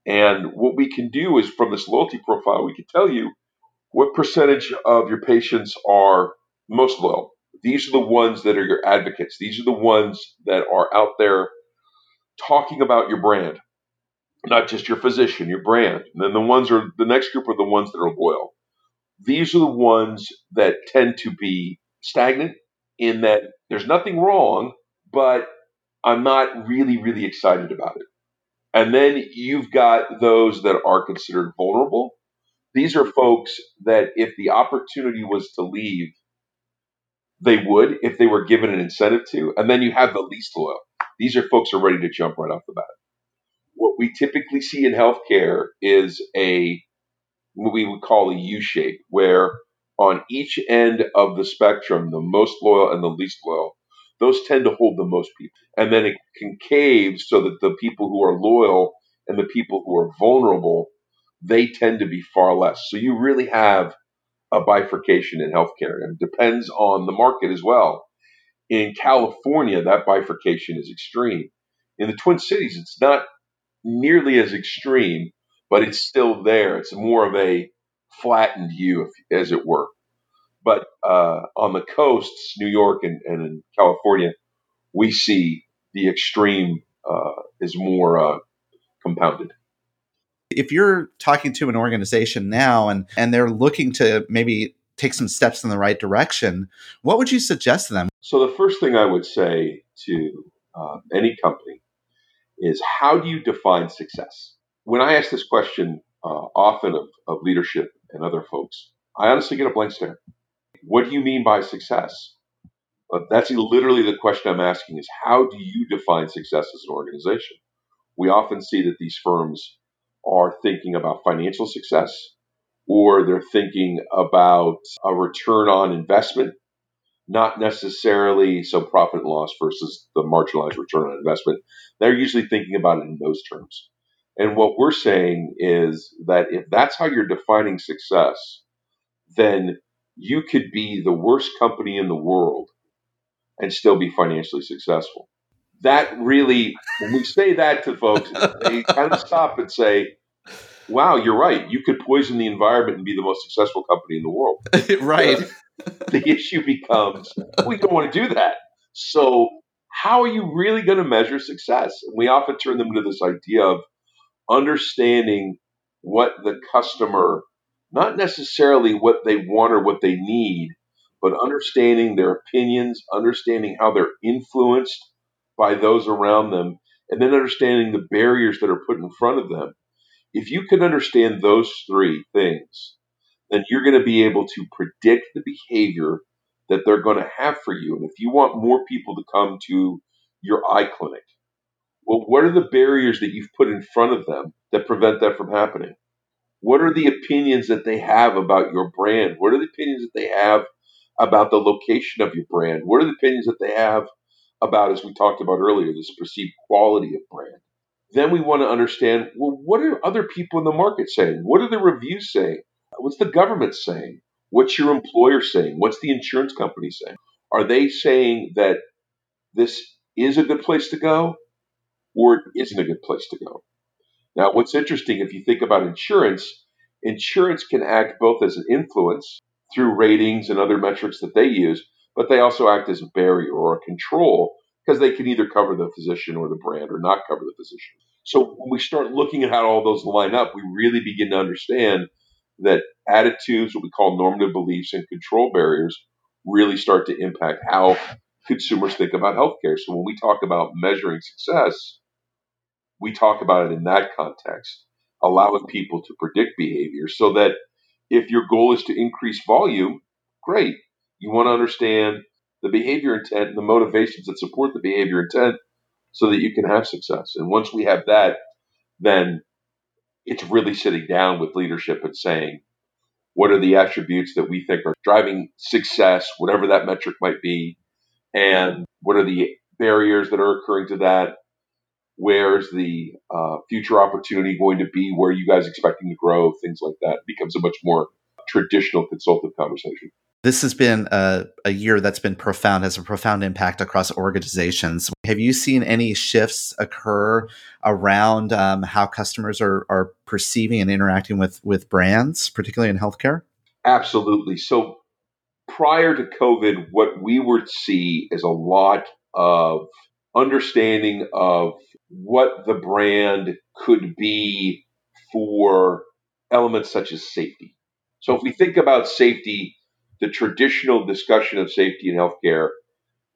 And what we can do is from this loyalty profile, we can tell you what percentage of your patients are most loyal. These are the ones that are your advocates. These are the ones that are out there talking about your brand, not just your physician, your brand. And then the ones are the next group are the ones that are loyal. These are the ones that tend to be stagnant in that there's nothing wrong, but I'm not really, really excited about it. And then you've got those that are considered vulnerable. These are folks that if the opportunity was to leave, they would if they were given an incentive to. And then you have the least loyal. These are folks who are ready to jump right off the bat. What we typically see in healthcare is a what we would call a U shape, where on each end of the spectrum, the most loyal and the least loyal those tend to hold the most people. And then it concaves so that the people who are loyal and the people who are vulnerable, they tend to be far less. So you really have a bifurcation in healthcare and it depends on the market as well. In California, that bifurcation is extreme. In the Twin Cities, it's not nearly as extreme, but it's still there. It's more of a flattened view, as it were. But uh, on the coasts, New York and, and in California, we see the extreme uh, is more uh, compounded. If you're talking to an organization now and, and they're looking to maybe take some steps in the right direction, what would you suggest to them? So, the first thing I would say to uh, any company is how do you define success? When I ask this question uh, often of, of leadership and other folks, I honestly get a blank stare. What do you mean by success? That's literally the question I'm asking is how do you define success as an organization? We often see that these firms are thinking about financial success or they're thinking about a return on investment, not necessarily some profit and loss versus the marginalized return on investment. They're usually thinking about it in those terms. And what we're saying is that if that's how you're defining success, then you could be the worst company in the world and still be financially successful. That really, when we say that to folks, they kind of stop and say, wow, you're right. You could poison the environment and be the most successful company in the world. right. the issue becomes we don't want to do that. So, how are you really going to measure success? And we often turn them into this idea of understanding what the customer not necessarily what they want or what they need, but understanding their opinions, understanding how they're influenced by those around them, and then understanding the barriers that are put in front of them. If you can understand those three things, then you're going to be able to predict the behavior that they're going to have for you. And if you want more people to come to your eye clinic, well, what are the barriers that you've put in front of them that prevent that from happening? What are the opinions that they have about your brand? What are the opinions that they have about the location of your brand? What are the opinions that they have about, as we talked about earlier, this perceived quality of brand? Then we want to understand well, what are other people in the market saying? What are the reviews saying? What's the government saying? What's your employer saying? What's the insurance company saying? Are they saying that this is a good place to go or it isn't a good place to go? Now, what's interesting, if you think about insurance, insurance can act both as an influence through ratings and other metrics that they use, but they also act as a barrier or a control because they can either cover the physician or the brand or not cover the physician. So when we start looking at how all those line up, we really begin to understand that attitudes, what we call normative beliefs, and control barriers really start to impact how consumers think about healthcare. So when we talk about measuring success, we talk about it in that context, allowing people to predict behavior so that if your goal is to increase volume, great. You want to understand the behavior intent and the motivations that support the behavior intent so that you can have success. And once we have that, then it's really sitting down with leadership and saying, what are the attributes that we think are driving success, whatever that metric might be, and what are the barriers that are occurring to that, Where's the uh, future opportunity going to be? Where are you guys expecting to grow? Things like that it becomes a much more traditional consultative conversation. This has been a, a year that's been profound, has a profound impact across organizations. Have you seen any shifts occur around um, how customers are, are perceiving and interacting with, with brands, particularly in healthcare? Absolutely. So prior to COVID, what we would see is a lot of understanding of what the brand could be for elements such as safety. So if we think about safety, the traditional discussion of safety in healthcare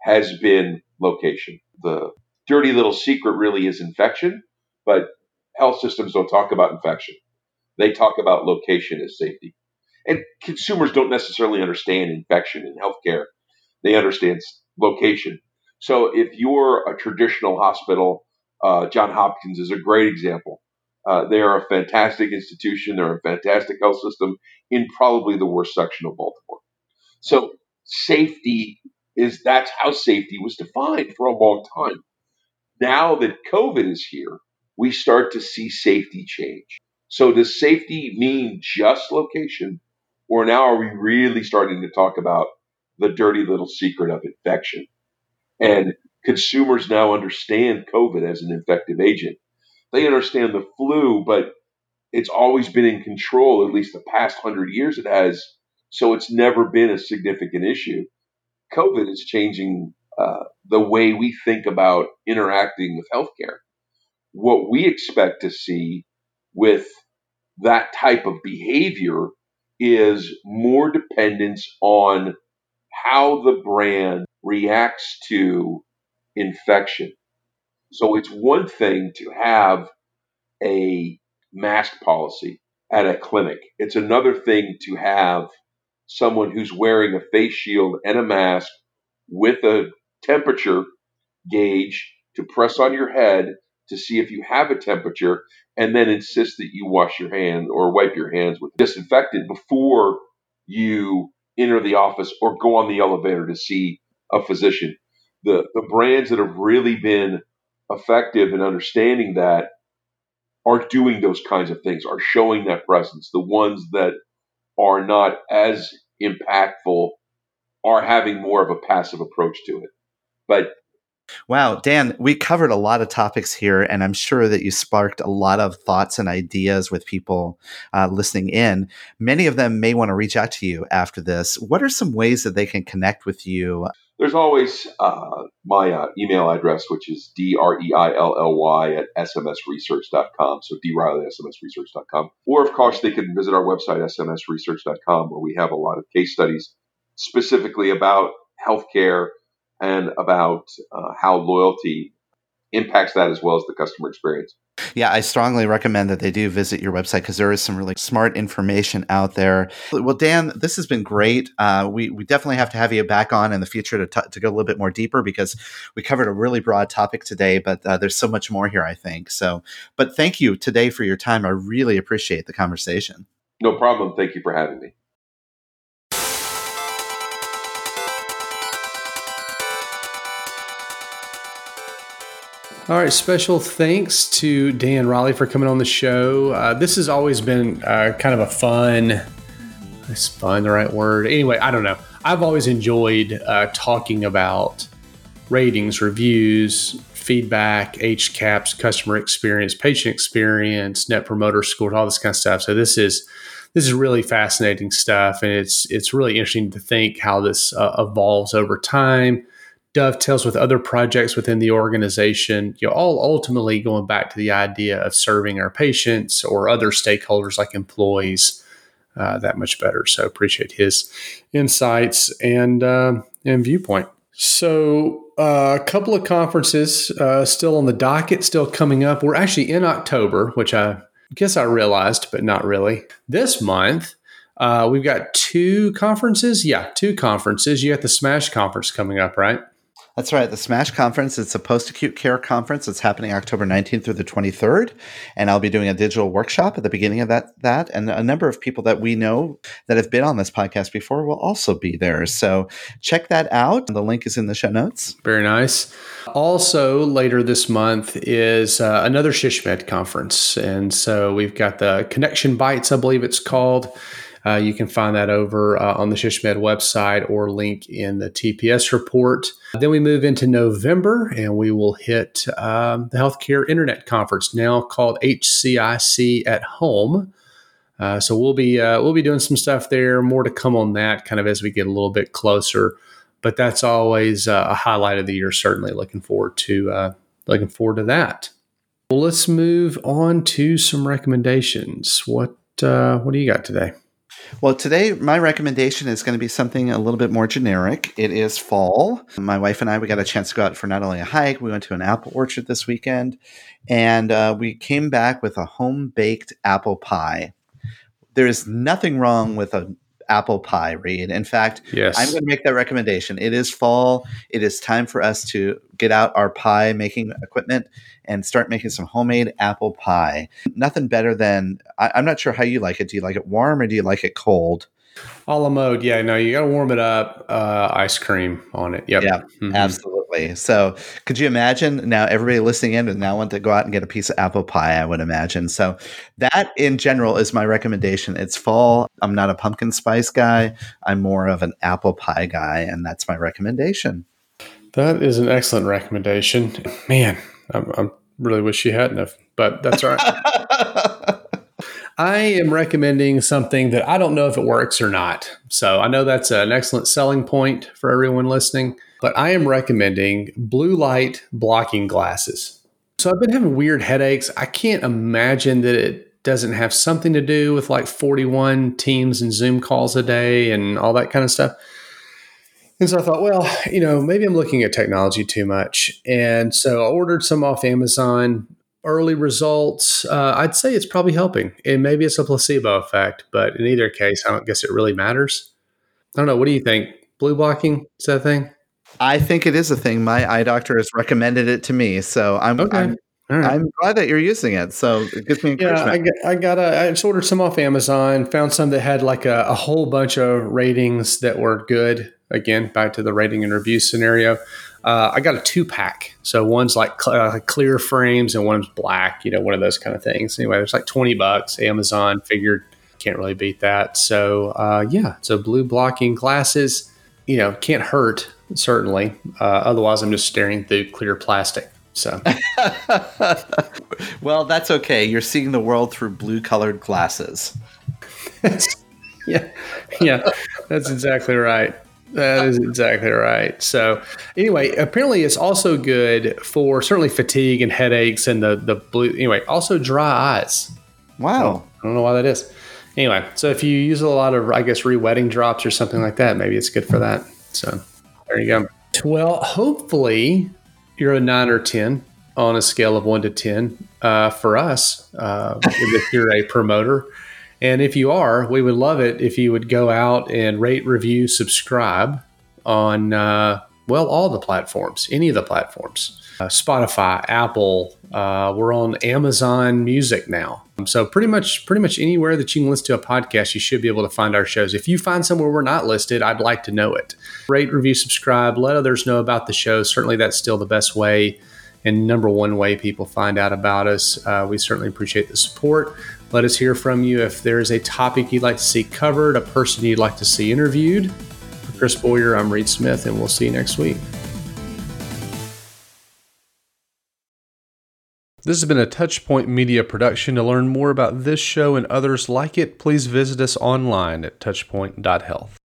has been location. The dirty little secret really is infection, but health systems don't talk about infection. They talk about location as safety. And consumers don't necessarily understand infection in healthcare. They understand location. So if you're a traditional hospital uh, John Hopkins is a great example. Uh, they are a fantastic institution. They're a fantastic health system in probably the worst section of Baltimore. So safety is that's how safety was defined for a long time. Now that COVID is here, we start to see safety change. So does safety mean just location? Or now are we really starting to talk about the dirty little secret of infection? And consumers now understand COVID as an infective agent. They understand the flu, but it's always been in control, at least the past hundred years it has. So it's never been a significant issue. COVID is changing uh, the way we think about interacting with healthcare. What we expect to see with that type of behavior is more dependence on how the brand reacts to infection. So it's one thing to have a mask policy at a clinic. It's another thing to have someone who's wearing a face shield and a mask with a temperature gauge to press on your head to see if you have a temperature and then insist that you wash your hands or wipe your hands with disinfectant before you enter the office or go on the elevator to see a physician. The, the brands that have really been effective in understanding that are doing those kinds of things, are showing that presence. The ones that are not as impactful are having more of a passive approach to it. But Wow, Dan, we covered a lot of topics here, and I'm sure that you sparked a lot of thoughts and ideas with people uh, listening in. Many of them may want to reach out to you after this. What are some ways that they can connect with you? There's always uh, my uh, email address, which is D-R-E-I-L-L-Y at smsresearch.com. So D-Reilly at smsresearch.com. Or, of course, they can visit our website, smsresearch.com, where we have a lot of case studies specifically about healthcare and about uh, how loyalty impacts that as well as the customer experience. Yeah, I strongly recommend that they do visit your website because there is some really smart information out there. Well, Dan, this has been great. Uh, we, we definitely have to have you back on in the future to, t- to go a little bit more deeper because we covered a really broad topic today, but uh, there's so much more here, I think. So, but thank you today for your time. I really appreciate the conversation. No problem. Thank you for having me. All right, special thanks to Dan Reilly for coming on the show. Uh, this has always been uh, kind of a fun, is fun the right word? Anyway, I don't know. I've always enjoyed uh, talking about ratings, reviews, feedback, HCAHPS, customer experience, patient experience, net promoter score, all this kind of stuff. So this is this is really fascinating stuff, and it's it's really interesting to think how this uh, evolves over time dovetails with other projects within the organization, you know, all ultimately going back to the idea of serving our patients or other stakeholders like employees uh, that much better. So appreciate his insights and uh, and viewpoint. So uh, a couple of conferences uh, still on the docket, still coming up. We're actually in October, which I guess I realized, but not really. This month. Uh, we've got two conferences. Yeah, two conferences. You got the Smash conference coming up, right? That's right. The SMASH conference. It's a post acute care conference. It's happening October 19th through the 23rd. And I'll be doing a digital workshop at the beginning of that, that. And a number of people that we know that have been on this podcast before will also be there. So check that out. The link is in the show notes. Very nice. Also, later this month is uh, another SHSMD conference. And so we've got the Connection Bites, I believe it's called. Uh, you can find that over uh, on the SHSMD website or link in the TPS report. Then we move into November and we will hit um, the Healthcare Internet Conference, now called HCIC at Home. Uh, so we'll be uh, we'll be doing some stuff there. More to come on that, kind of as we get a little bit closer. But that's always uh, a highlight of the year. Certainly, looking forward to uh, looking forward to that. Well, let's move on to some recommendations. What what do you got today? Well, today my recommendation is going to be something a little bit more generic. It is fall. My wife and I we got a chance to go out for not only a hike, we went to an apple orchard this weekend, and uh, we came back with a home baked apple pie. There is nothing wrong with a apple pie, Reed. In fact, yes. I'm going to make that recommendation. It is fall. It is time for us to get out our pie making equipment and start making some homemade apple pie. Nothing better than I, am not sure how you like it. Do you like it warm or do you like it cold? A la mode, yeah. No, you got to warm it up. Uh, ice cream on it. Yep. Yeah, Mhm. absolutely. So, could you imagine now everybody listening in would now want to go out and get a piece of apple pie? I would imagine. So, that in general is my recommendation. It's fall. I'm not a pumpkin spice guy. I'm more of an apple pie guy, and that's my recommendation. That is an excellent recommendation. Man, I, I really wish you hadn't have, but that's all right. I am recommending something that I don't know if it works or not. So I know that's an excellent selling point for everyone listening, but I am recommending blue light blocking glasses. So I've been having weird headaches. I can't imagine that it doesn't have something to do with like 41 Teams and Zoom calls a day and all that kind of stuff. And so I thought, well, you know, maybe I'm looking at technology too much. And so I ordered some off Amazon. Early results, uh, I'd say it's probably helping. And maybe it's a placebo effect, but in either case, I don't guess it really matters. I don't know. What do you think? Blue blocking? Is that a thing? I think it is a thing. My eye doctor has recommended it to me, so I'm Okay. I'm, right. I'm glad that you're using it. So it gives me Yeah, I encouragement. got, I got a, I just ordered some off Amazon, found some that had like a, a whole bunch of ratings that were good. Again, back to the rating and review scenario. Uh, I got a two pack. So one's like cl- uh, clear frames and one's black, you know, one of those kind of things. Anyway, there's like 20 bucks. Amazon figured can't really beat that. So uh, yeah, so blue blocking glasses, you know, can't hurt, certainly. Uh, otherwise, I'm just staring through clear plastic. So. well, that's okay. You're seeing the world through blue-colored glasses. yeah, yeah, that's exactly right. That is exactly right. So, anyway, apparently it's also good for certainly fatigue and headaches and the the blue. Anyway, also dry eyes. Wow. I don't know why that is. Anyway, so if you use a lot of, I guess, re-wetting drops or something like that, maybe it's good for that. So there you go. Well, hopefully you're a nine or ten on a scale of one to ten uh, for us. Uh, if you're a promoter, and if you are, we would love it if you would go out and rate, review, subscribe on uh, well all the platforms, any of the platforms. Uh, Spotify, Apple, uh, we're on Amazon Music now. So pretty much, pretty much anywhere that you can listen to a podcast, you should be able to find our shows. If you find somewhere we're not listed, I'd like to know it. Rate, review, subscribe, let others know about the show. Certainly, that's still the best way and number one way people find out about us. Uh, we certainly appreciate the support. Let us hear from you if there is a topic you'd like to see covered, a person you'd like to see interviewed. For Chris Boyer, I'm Reed Smith, and we'll see you next week. This has been a Touchpoint Media production. To learn more about this show and others like it, please visit us online at touchpoint.health.